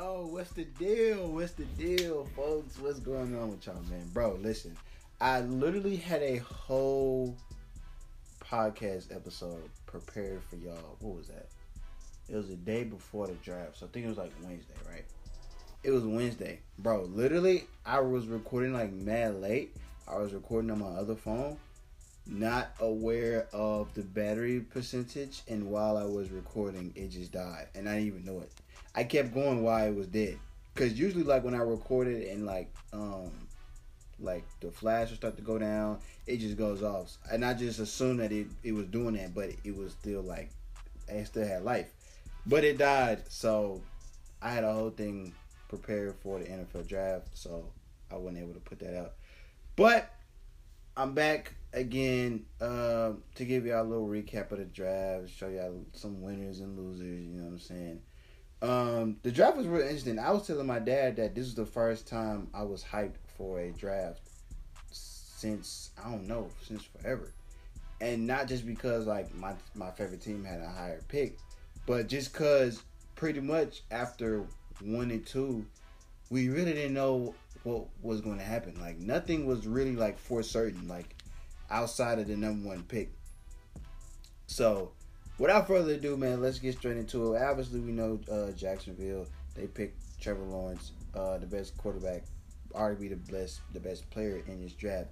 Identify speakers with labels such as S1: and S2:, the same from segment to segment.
S1: Yo, what's the deal? What's the deal, folks? What's going on with y'all, man? Bro, listen. I literally had a whole podcast episode prepared for y'all. What was that? It was the day before the draft. So I think it was like Wednesday, right? It was Wednesday. Bro, literally, I was recording like mad late. I was recording on my other phone, not aware of the battery percentage. And while I was recording, it just died. And I didn't even know it. I kept going while it was dead. Because usually, like when I recorded and like, um, like the flash will start to go down, it just goes off. And I just assumed that it, it was doing that, but it was still like, it still had life. But it died, so I had a whole thing prepared for the NFL draft, so I wasn't able to put that out. But I'm back again uh, to give y'all a little recap of the draft, show y'all some winners and losers. You know what I'm saying? Um, the draft was really interesting. I was telling my dad that this was the first time I was hyped for a draft since I don't know since forever, and not just because like my my favorite team had a higher pick, but just cause pretty much after one and two, we really didn't know what was going to happen. Like nothing was really like for certain, like outside of the number one pick. So, without further ado, man, let's get straight into it. Obviously, we know uh, Jacksonville. They picked Trevor Lawrence, uh, the best quarterback, arguably the best the best player in this draft.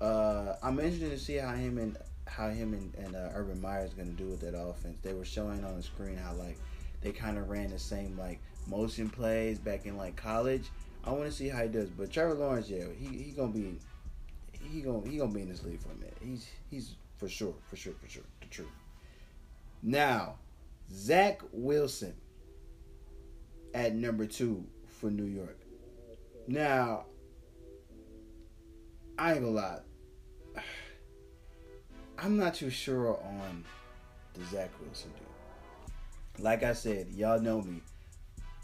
S1: Uh, I'm interested to see how him and how him and, and uh, Urban Meyer is going to do with that offense. They were showing on the screen how like they kind of ran the same like motion plays back in like college. I want to see how he does. But Trevor Lawrence, yeah, he he gonna be he gonna he gonna be in this league for a minute. He's he's for sure, for sure, for sure, the truth. Now, Zach Wilson at number two for New York. Now, I ain't gonna lie. I'm not too sure on the Zach Wilson dude. Like I said, y'all know me.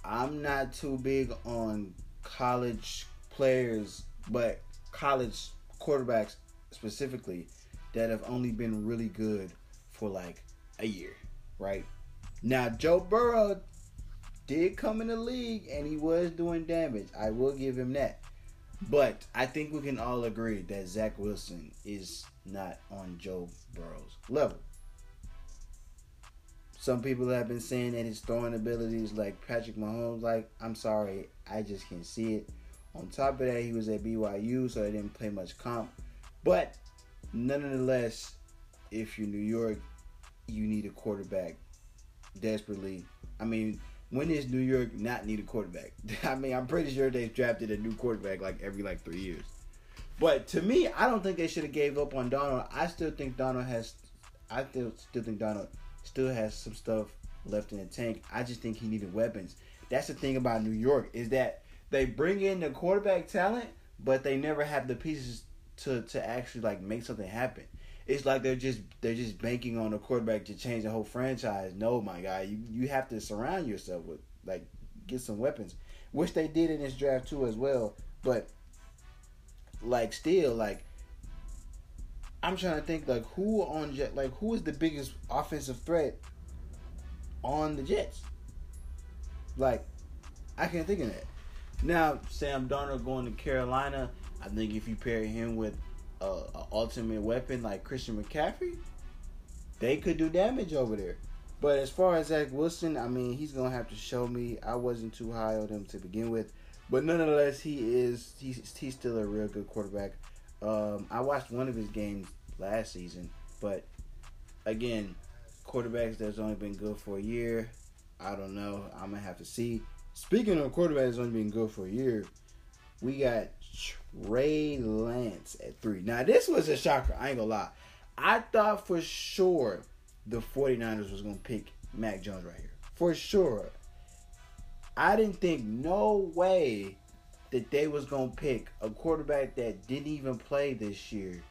S1: I'm not too big on college players, but college quarterbacks specifically that have only been really good for like a year, right? Now, Joe Burrow did come in the league and he was doing damage. I will give him that. But I think we can all agree that Zach Wilson is not on Joe Burrow's level. Some people have been saying that his throwing abilities like Patrick Mahomes. Like, I'm sorry, I just can't see it. On top of that, he was at BYU, so I didn't play much comp. But nonetheless, if you're New York, you need a quarterback desperately. I mean, when does New York not need a quarterback? I mean, I'm pretty sure they've drafted a new quarterback like every like three years. But to me, I don't think they should have gave up on Darnold. I still think Darnold has. I still still think Darnold still has some stuff left in the tank. I just think he needed weapons. That's the thing about New York is that they bring in the quarterback talent, but they never have the pieces to to actually like make something happen. It's like they're just they're just banking on a quarterback to change the whole franchise. No, my guy, you you have to surround yourself with like get some weapons, which they did in this draft too as well. But like still like I'm trying to think like who on Jet like who is the biggest offensive threat on the Jets? Like I can't think of that. Now Sam Darnold going to Carolina, I think if you pair him with a, a ultimate weapon like Christian McCaffrey, they could do damage over there. But as far as Zach Wilson, I mean, he's gonna have to show me. I wasn't too high on him to begin with, but nonetheless, he is he's he's still a real good quarterback. Um, I watched one of his games last season, but again, quarterbacks that's only been good for a year. I don't know. I'm gonna have to see. Speaking of quarterbacks that's only been good for a year, we got Trey Lance at three. Now this was a shocker. I ain't gonna lie. I thought for sure the 49ers was gonna pick Mac Jones right here. For sure. I didn't think no way that they was gonna pick a quarterback that didn't even play this year.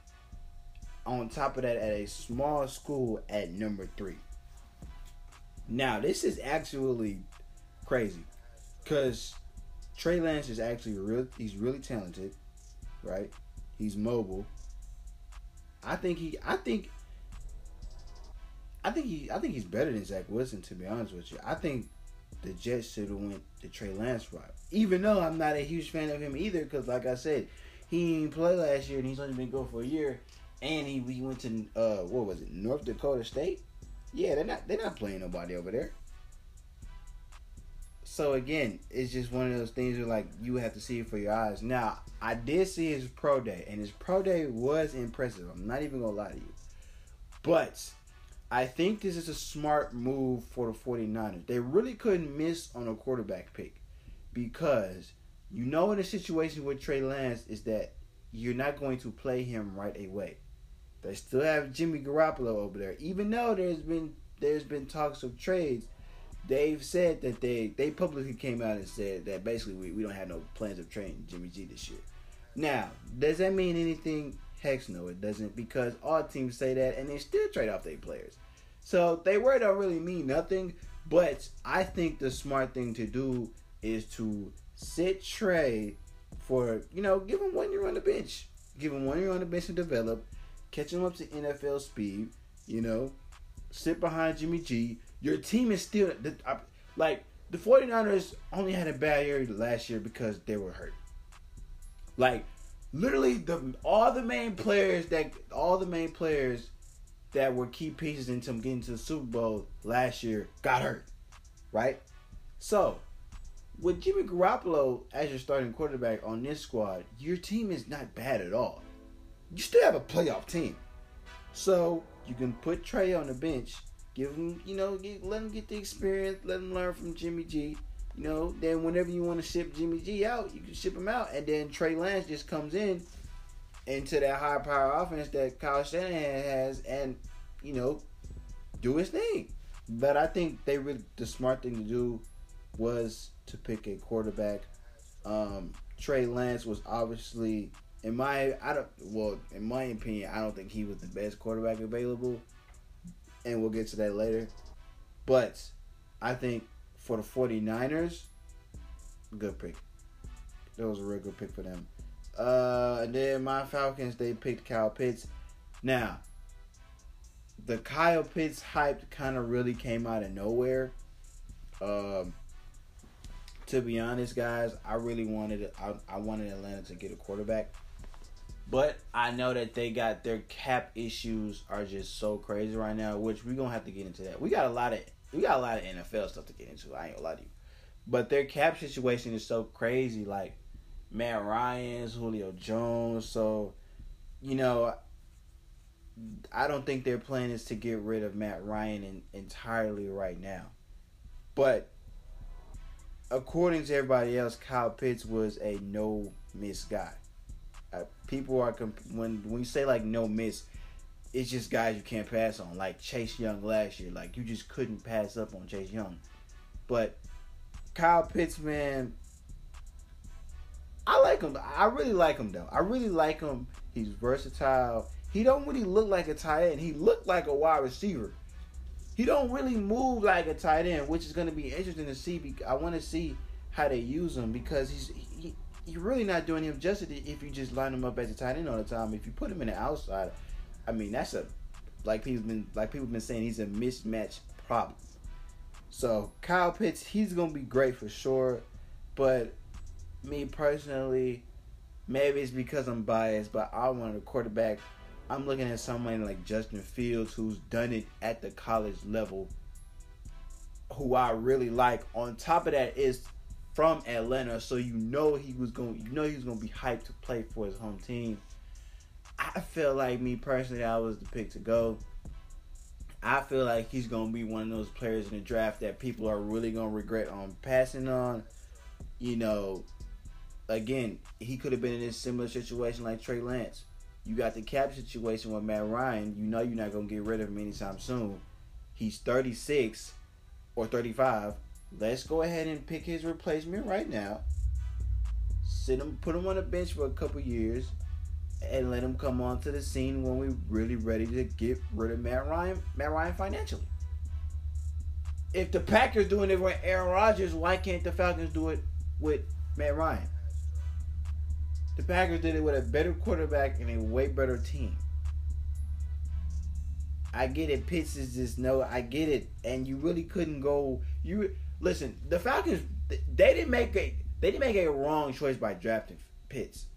S1: On top of that, at a small school at number three. Now this is actually crazy, cause Trey Lance is actually real. He's really talented, right? He's mobile. I think he. I think. I think he. I think he's better than Zach Wilson. To be honest with you, I think the Jets should have went the Trey Lance route. Even though I'm not a huge fan of him either, because like I said, he didn't play last year and he's only been good for a year, and he, he went to uh what was it North Dakota State? Yeah, they're not they're not playing nobody over there. So again, it's just one of those things where like you have to see it for your eyes. Now, I did see his pro day, and his pro day was impressive. I'm not even gonna lie to you. But I think this is a smart move for the 49ers. They really couldn't miss on a quarterback pick because you know in a situation with Trey Lance is that you're not going to play him right away. They still have Jimmy Garoppolo over there. Even though there's been there's been talks of trades, they've said that they they publicly came out and said that basically we, we don't have no plans of trading Jimmy G this year. Now, does that mean anything? Heck no, it doesn't because all teams say that and they still trade off their players. So they word don't really mean nothing. But I think the smart thing to do is to sit Trey for you know give him one year on the bench, give him one year on the bench to develop, catch him up to NFL speed. You know, sit behind Jimmy G. Your team is still like the 49ers only had a bad year last year because they were hurt. Like literally the all the main players that all the main players that were key pieces into them getting to the Super Bowl last year got hurt. Right? So with Jimmy Garoppolo as your starting quarterback on this squad, your team is not bad at all. You still have a playoff team. So you can put Trey on the bench, give him, you know, get, let him get the experience, let him learn from Jimmy G. You know, then whenever you want to ship Jimmy G out, you can ship him out, and then Trey Lance just comes in into that high power offense that Kyle Shanahan has, and you know, do his thing. But I think they really the smart thing to do was to pick a quarterback. Um, Trey Lance was obviously, in my, I don't, well, in my opinion, I don't think he was the best quarterback available, and we'll get to that later. But I think for the 49ers, good pick. That was a real good pick for them. Uh, and then my Falcons, they picked Kyle Pitts. Now, the Kyle Pitts hype kind of really came out of nowhere. Um, to be honest, guys, I really wanted I, I wanted Atlanta to get a quarterback. But I know that they got their cap issues are just so crazy right now, which we're gonna have to get into that. We got a lot of we got a lot of NFL stuff to get into. I ain't gonna lie to you. But their cap situation is so crazy, like Matt Ryan's, Julio Jones, so you know I don't think their plan is to get rid of Matt Ryan in, entirely right now. But according to everybody else, Kyle Pitts was a no miss guy. People are comp- when when you say like no miss, it's just guys you can't pass on. Like Chase Young last year, like you just couldn't pass up on Chase Young. But Kyle Pitts, man, I like him. I really like him though. I really like him. He's versatile. He don't really look like a tight end. He looked like a wide receiver he don't really move like a tight end, which is going to be interesting to see. I want to see how they use him because he's he, you're really not doing him justice if you just line him up as a tight end all the time. If you put him in the outside, I mean that's a like people been like people have been saying he's a mismatch problem. So Kyle Pitts, he's gonna be great for sure, but me personally, maybe it's because I'm biased, but I want a quarterback I'm looking at someone like Justin Fields who's done it at the college level, who I really like. On top of that, is from Atlanta, so you know he was going, you know he was going to be hyped to play for his home team. I feel like me personally, I was the pick to go. I feel like he's going to be one of those players in the draft that people are really going to regret on passing on. You know, again, he could have been in a similar situation like Trey Lance you got the cap situation with Matt Ryan. You know you're not gonna get rid of him anytime soon. He's 36 or 35. Let's go ahead and pick his replacement right now. Sit him, put him on the bench for a couple years, and let him come onto the scene when we're really ready to get rid of Matt Ryan. Matt Ryan financially. If the Packers doing it with Aaron Rodgers, why can't the Falcons do it with Matt Ryan? The Packers did it with a better quarterback and a way better team. I get it. Pitts is just no. I get it, and you really couldn't go. You listen, the Falcons they didn't make a they didn't make a wrong choice by drafting Pitts.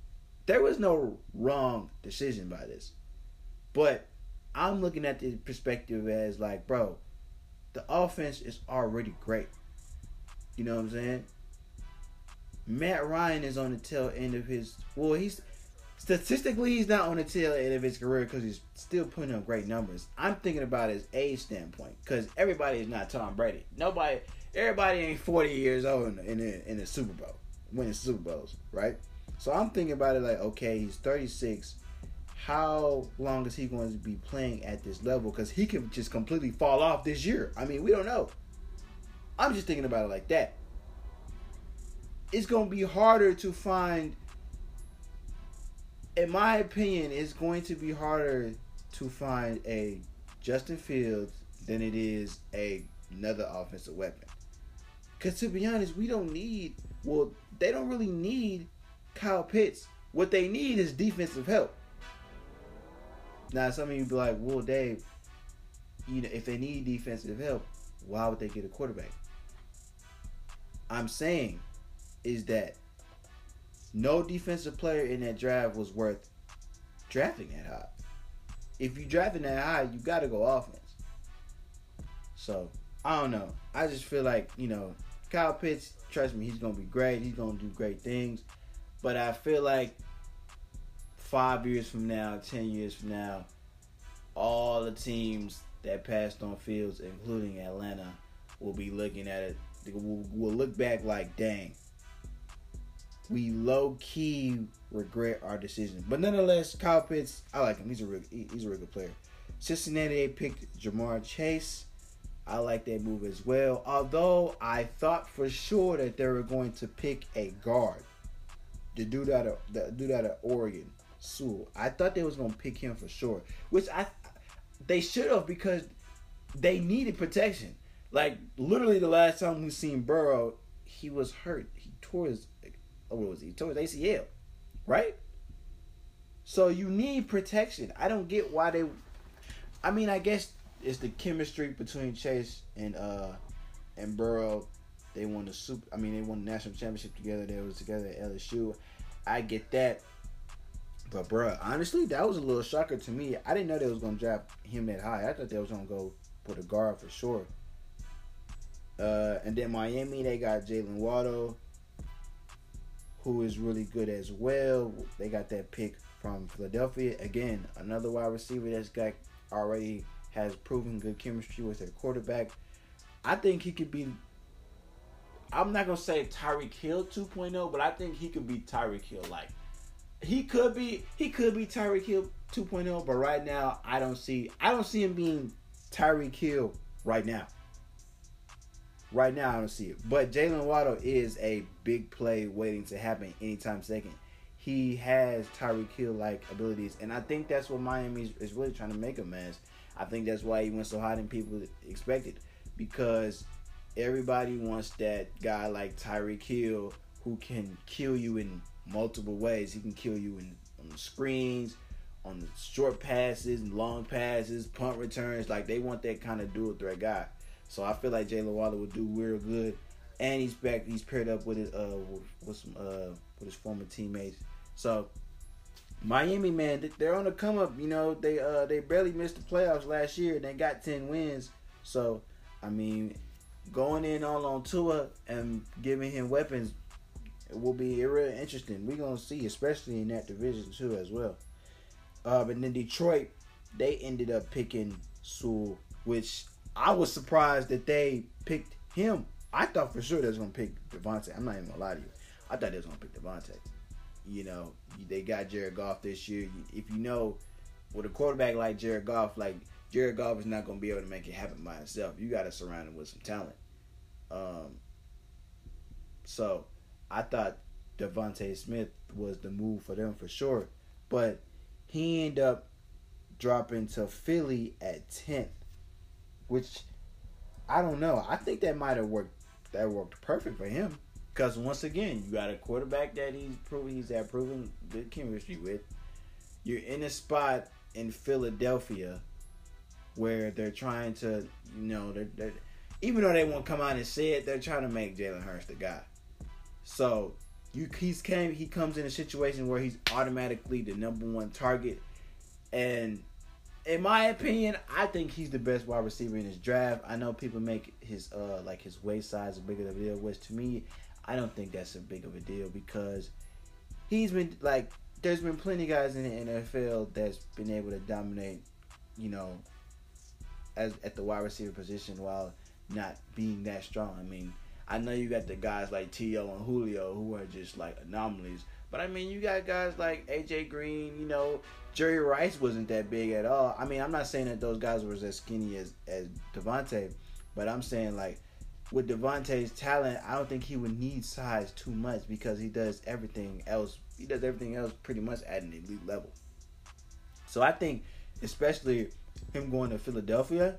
S1: There was no wrong decision by this. But I'm looking at the perspective as like, bro, the offense is already great. You know what I'm saying? Matt Ryan is on the tail end of his well, he's statistically he's not on the tail end of his career because he's still putting up great numbers. I'm thinking about his age standpoint because everybody is not Tom Brady. Nobody, everybody ain't 40 years old in the, in the Super Bowl, winning Super Bowls, right? So I'm thinking about it like, okay, he's 36. How long is he going to be playing at this level? Because he could just completely fall off this year. I mean, we don't know. I'm just thinking about it like that. It's going to be harder to find in my opinion, it's going to be harder to find a Justin Fields than it is a another offensive weapon. Because to be honest, we don't need. Well, they don't really need Kyle Pitts. What they need is defensive help. Now, some of you be like, "Well, Dave, you know, if they need defensive help, why would they get a quarterback?" I'm saying is that no defensive player in that draft was worth drafting that high. If you drafting that high, you got to go offense. So I don't know. I just feel like you know Kyle Pitts. Trust me, he's gonna be great. He's gonna do great things. But I feel like five years from now, ten years from now, all the teams that passed on Fields, including Atlanta, will be looking at it. Will, will look back like, dang, we low key regret our decision. But nonetheless, Kyle Pitts, I like him. He's a real, he's a real good player. Cincinnati they picked Ja'Marr Chase. I like that move as well. Although I thought for sure that they were going to pick a guard. Uh, the dude out of the dude out of Oregon, Sewell. I thought they was gonna pick him for sure. Which I they should have because they needed protection. Like literally the last time we seen Burrow, he was hurt. He tore his oh, what was he? Tore his ACL, right? So you need protection. I don't get why they. I mean, I guess it's the chemistry between Chase and uh and Burrow. They won the super. I mean, they won the national championship together. They was together at LSU. I get that. But bro, honestly, that was a little shocker to me. I didn't know they was gonna draft him that high. I thought they was gonna go for the guard for sure. Uh, and then Miami, they got Jaylen Waddle who is really good as well. They got that pick from Philadelphia. Again, another wide receiver that's got already has proven good chemistry with their quarterback. I think he could be. I'm not gonna say Tyreek Hill 2.0, but I think he could be Tyreek Hill like. He could be he could be Tyreek Hill 2.0, but right now I don't see I don't see him being Tyreek Hill right now. Right now, I don't see it. But Jaylen Waddle is a big play waiting to happen anytime second. He has Tyreek Hill like abilities, and I think that's what Miami is really trying to make him as. I think that's why he went so high than people expected because everybody wants that guy like Tyreek Hill who can kill you in multiple ways. He can kill you in on the screens, on the short passes, long passes, punt returns. Like they want that kind of dual threat guy. So I feel like Jaylen Waddle would do real good, and he's back. He's paired up with his uh with some uh with his former teammates. So Miami, man, they're on the come up. You know, they uh they barely missed the playoffs last year. and They got ten wins. So I mean, going in all on Tua and giving him weapons will be real interesting. We're gonna see, especially in that division too, as well. Uh, but then Detroit, they ended up picking Sewell, which I was surprised that they picked him. I thought for sure they was gonna pick DeVonta. I'm not even gonna lie to you. I thought they was gonna pick DeVonta. You know, they got Jared Goff this year. If you know, with a quarterback like Jared Goff, like Jared Goff is not gonna be able to make it happen by himself. You got to surround him with some talent. Um. So, I thought DeVonta Smith was the move for them for sure, but he ended up dropping to Philly at tenth which I don't know. I think that might have worked. That worked perfect for him because once again, you got a quarterback that he's proven he's had proven good chemistry with. You're in a spot in Philadelphia where they're trying to, you know, they're, they're even though they won't come out and say it, they're trying to make Jalen Hurts the guy. So you he's came he comes in a situation where he's automatically the number one target, and in my opinion, I think he's the best wide receiver in his draft. I know people make his uh like his waist size bigger a deal, which to me, I don't think that's a big of a deal because he's been like there's been plenty of guys in the NFL that's been able to dominate, you know, as at the wide receiver position while not being that strong. I mean, I know you got the guys like T.O. and Julio who are just like anomalies, but I mean, you got guys like AJ Green, you know, Jerry Rice wasn't that big at all. I mean, I'm not saying that those guys were as skinny as as DeVonta, but I'm saying like with DeVonta's talent, I don't think he would need size too much because he does everything else. He does everything else pretty much at an elite level. So I think, especially him going to Philadelphia,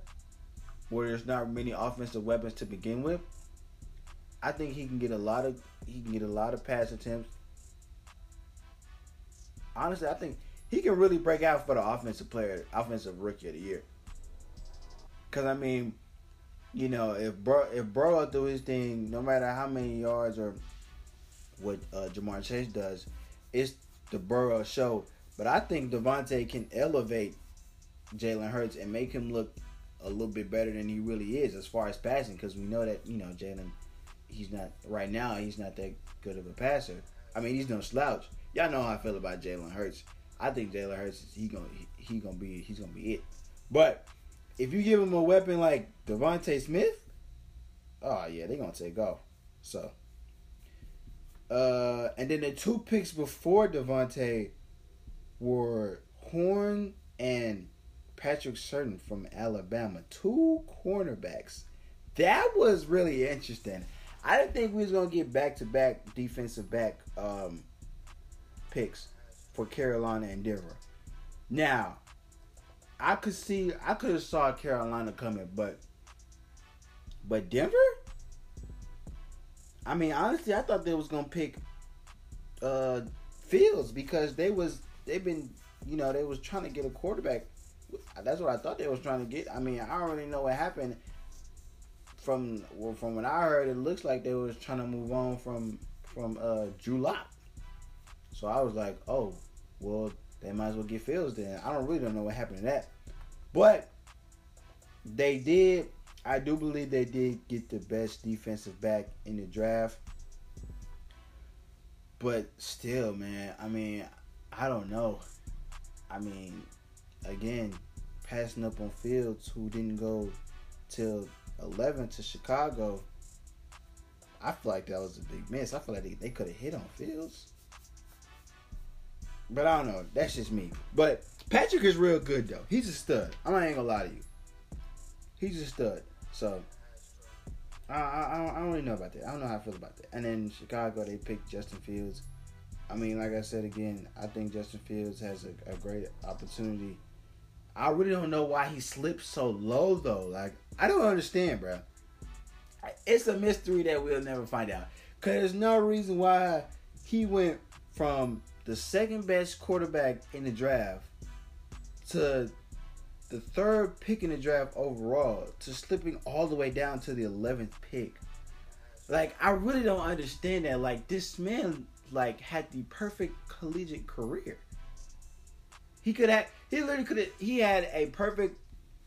S1: where there's not many offensive weapons to begin with, I think he can get a lot of he can get a lot of pass attempts. Honestly, I think he can really break out for the offensive player, offensive rookie of the year. Cause I mean, you know, if Bur- if Burrow do his thing, no matter how many yards or what uh, Ja'Marr Chase does, it's the Burrow show. But I think DeVonta can elevate Jalen Hurts and make him look a little bit better than he really is as far as passing. Because we know that you know Jalen, he's not right now. He's not that good of a passer. I mean, he's no slouch. Y'all know how I feel about Jalen Hurts. I think Jalen Hurts he gonna he, he gonna be he's gonna be it. But if you give him a weapon like DeVonta Smith, oh yeah, they're gonna take off. So, uh, and then the two picks before DeVonta were Horn and Patrick Surtain from Alabama, two cornerbacks. That was really interesting. I didn't think we was gonna get back to back defensive back um, picks for Carolina and Denver. Now, I could see I could have saw Carolina coming, but but Denver? I mean, honestly, I thought they was gonna pick uh Fields because they was they've been you know they was trying to get a quarterback. That's what I thought they was trying to get. I mean, I don't really know what happened. From well, from what I heard, it looks like they was trying to move on from from uh Drew Lock. So I was like, oh, well, they might as well get Fields then. I don't really don't know what happened to that. But they did I do believe they did get the best defensive back in the draft. But still, man, I mean, I don't know. I mean, again, passing up on Fields who didn't go till 11 to Chicago. I feel like that was a big miss. I feel like they, they could have hit on Fields. But I don't know. That's just me. But Patrick is real good though. He's a stud. I'm not gonna lie to you. He's a stud. So I I, I don't really know about that. I don't know how I feel about that. And then Chicago, they picked Justin Fields. I mean, like I said again, I think Justin Fields has a, a great opportunity. I really don't know why he slipped so low though. Like I don't understand, bro. It's a mystery that we'll never find out. Cause there's no reason why he went from the second best quarterback in the draft to the third pick in the draft overall to slipping all the way down to the 11th pick. Like I really don't understand that. Like this man like had the perfect collegiate career. He could have he literally could have he had a perfect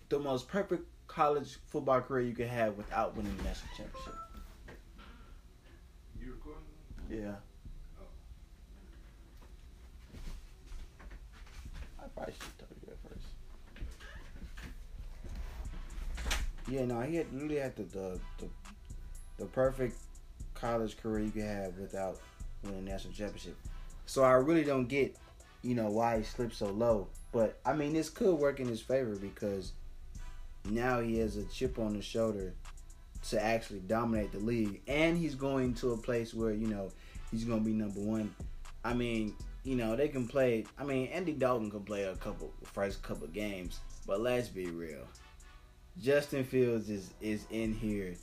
S1: the most perfect college football career you could have without winning the national championship.
S2: You recording?
S1: Yeah. I probably should told you that first. Yeah, no, he had really had the the, the the perfect college career you could have without winning national championship. So I really don't get, you know, why he slipped so low. But I mean, this could work in his favor because now he has a chip on his shoulder to actually dominate the league, and he's going to a place where you know he's going to be number one. I mean, you know, they can play. I mean, Andy Dalton can play a couple first couple games, but let's be real. Justin Fields is is in here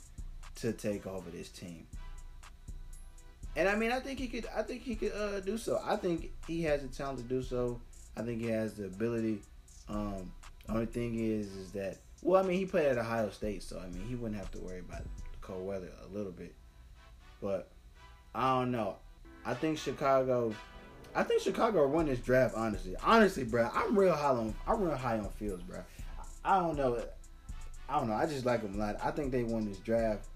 S1: to take over this team. And I mean, I think he could. I think he could uh, do so. I think he has the talent to do so. I think he has the ability. Um, only thing is, is that Well, I mean, he played at Ohio State, so I mean, he wouldn't have to worry about the cold weather a little bit. But I don't know. I think Chicago. I think Chicago won this draft. Honestly, honestly, bro, I'm real high on. I'm real high on Fields, bro. I don't know. I don't know. I just like them a lot. I think they won this draft.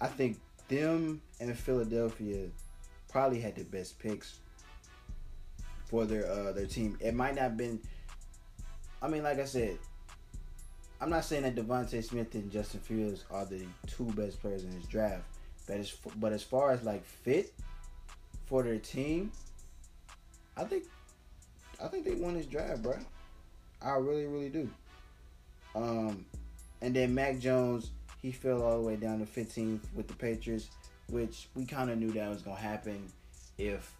S1: I think them and Philadelphia probably had the best picks for their uh, their team. It might not have been. I mean, like I said, I'm not saying that DeVonta Smith and Justin Fields are the two best players in this draft, but as but as far as like fit for their team, I think I think they won this draft, bro. I really, really do. Um, and then Mac Jones, he fell all the way down to 15th with the Patriots, which we kind of knew that was gonna happen if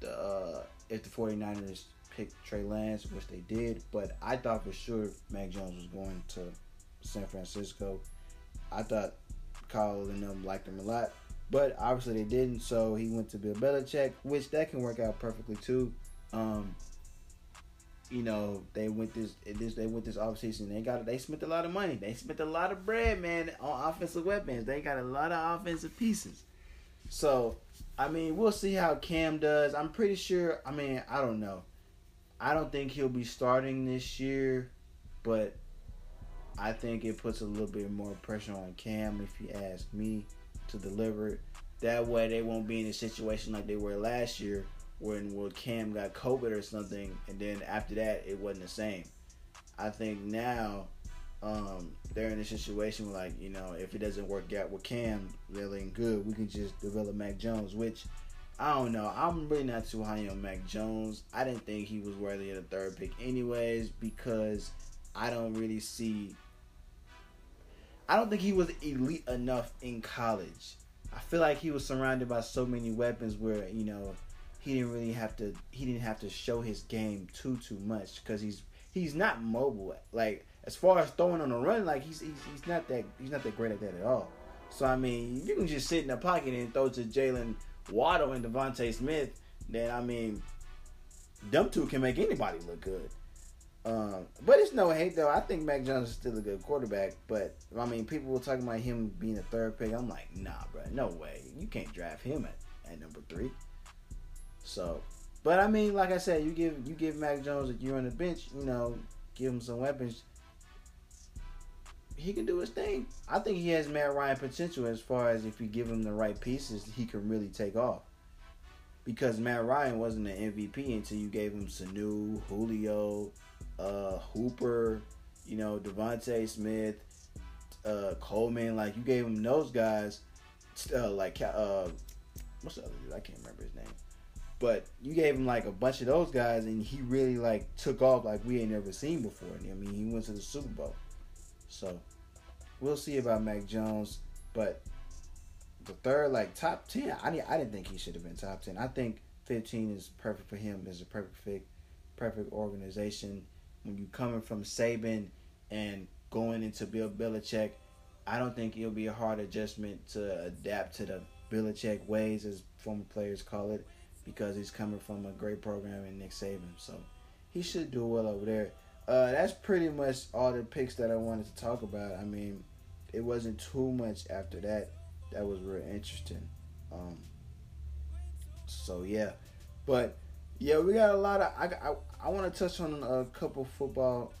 S1: the uh, if the 49ers picked Trey Lance, which they did. But I thought for sure Mac Jones was going to San Francisco. I thought Kyle and them liked him a lot, but obviously they didn't. So he went to Bill Belichick, which that can work out perfectly too. Um, you know, they went this, this they went this offseason. They got they spent a lot of money. They spent a lot of bread, man, on offensive weapons. They got a lot of offensive pieces. So, I mean, we'll see how Cam does. I'm pretty sure. I mean, I don't know. I don't think he'll be starting this year, but I think it puts a little bit more pressure on Cam, if you ask me, to deliver it. That way, they won't be in a situation like they were last year when where Cam got COVID or something, and then after that it wasn't the same. I think now um, they're in a situation where, like, you know, if it doesn't work out with Cam, really good, we can just develop Mac Jones, which I don't know. I'm really not too high on Mac Jones. I didn't think he was worthy of the third pick, anyways, because I don't really see. I don't think he was elite enough in college. I feel like he was surrounded by so many weapons where you know he didn't really have to he didn't have to show his game too too much because he's he's not mobile. Like as far as throwing on the run like he's, he's he's not that he's not that great at that at all. So i mean you can just sit in the pocket and throw to jaylen waddle and devonta smith then i mean them two can make anybody look good um, but it's no hate though. I think Mac Jones is still a good quarterback. But I mean, people were talking about him being a third pick. I'm like, nah, bro, no way. You can't draft him at, at number three. So, but I mean, like I said, you give you give Mac Jones a year on the bench, you know, give him some weapons. He can do his thing. I think he has Matt Ryan potential as far as if you give him the right pieces, he can really take off. Because Matt Ryan wasn't an MVP until you gave him Sanu, Julio, uh, Hooper, you know, DeVonta Smith, uh, Coleman. Like you gave him those guys, uh, like uh, what's the other dude? I can't remember his name. But you gave him like a bunch of those guys, and he really like took off like we ain't never seen before. I mean, he went to the Super Bowl. So we'll see about Mac Jones, but the third like top ten, I didn't, I didn't think he should have been top ten. I think fifteen is perfect for him. Is a perfect perfect organization. When you coming from Saban and going into Bill Belichick, I don't think it'll be a hard adjustment to adapt to the Belichick ways, as former players call it because he's coming from a great program in Nick Saban. So he should do well over there. Uh, that's pretty much all the picks that I wanted to talk about. I mean, it wasn't too much after that. That was real interesting. Um, so yeah, but yeah, we got a lot of. I I, I want to touch on a couple football,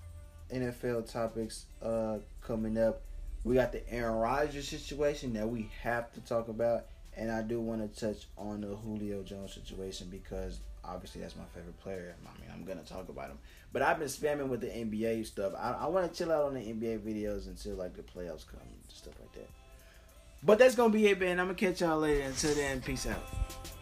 S1: NFL topics uh, coming up. We got the Aaron Rodgers situation that we have to talk about. And I do want to touch on the Julio Jones situation because obviously that's my favorite player. I mean, I'm gonna talk about him, but I've been spamming with the NBA stuff. I, I want to chill out on the NBA videos until like the playoffs come and stuff like that. But that's gonna be it, man. I'm gonna catch y'all later. Until then, peace out.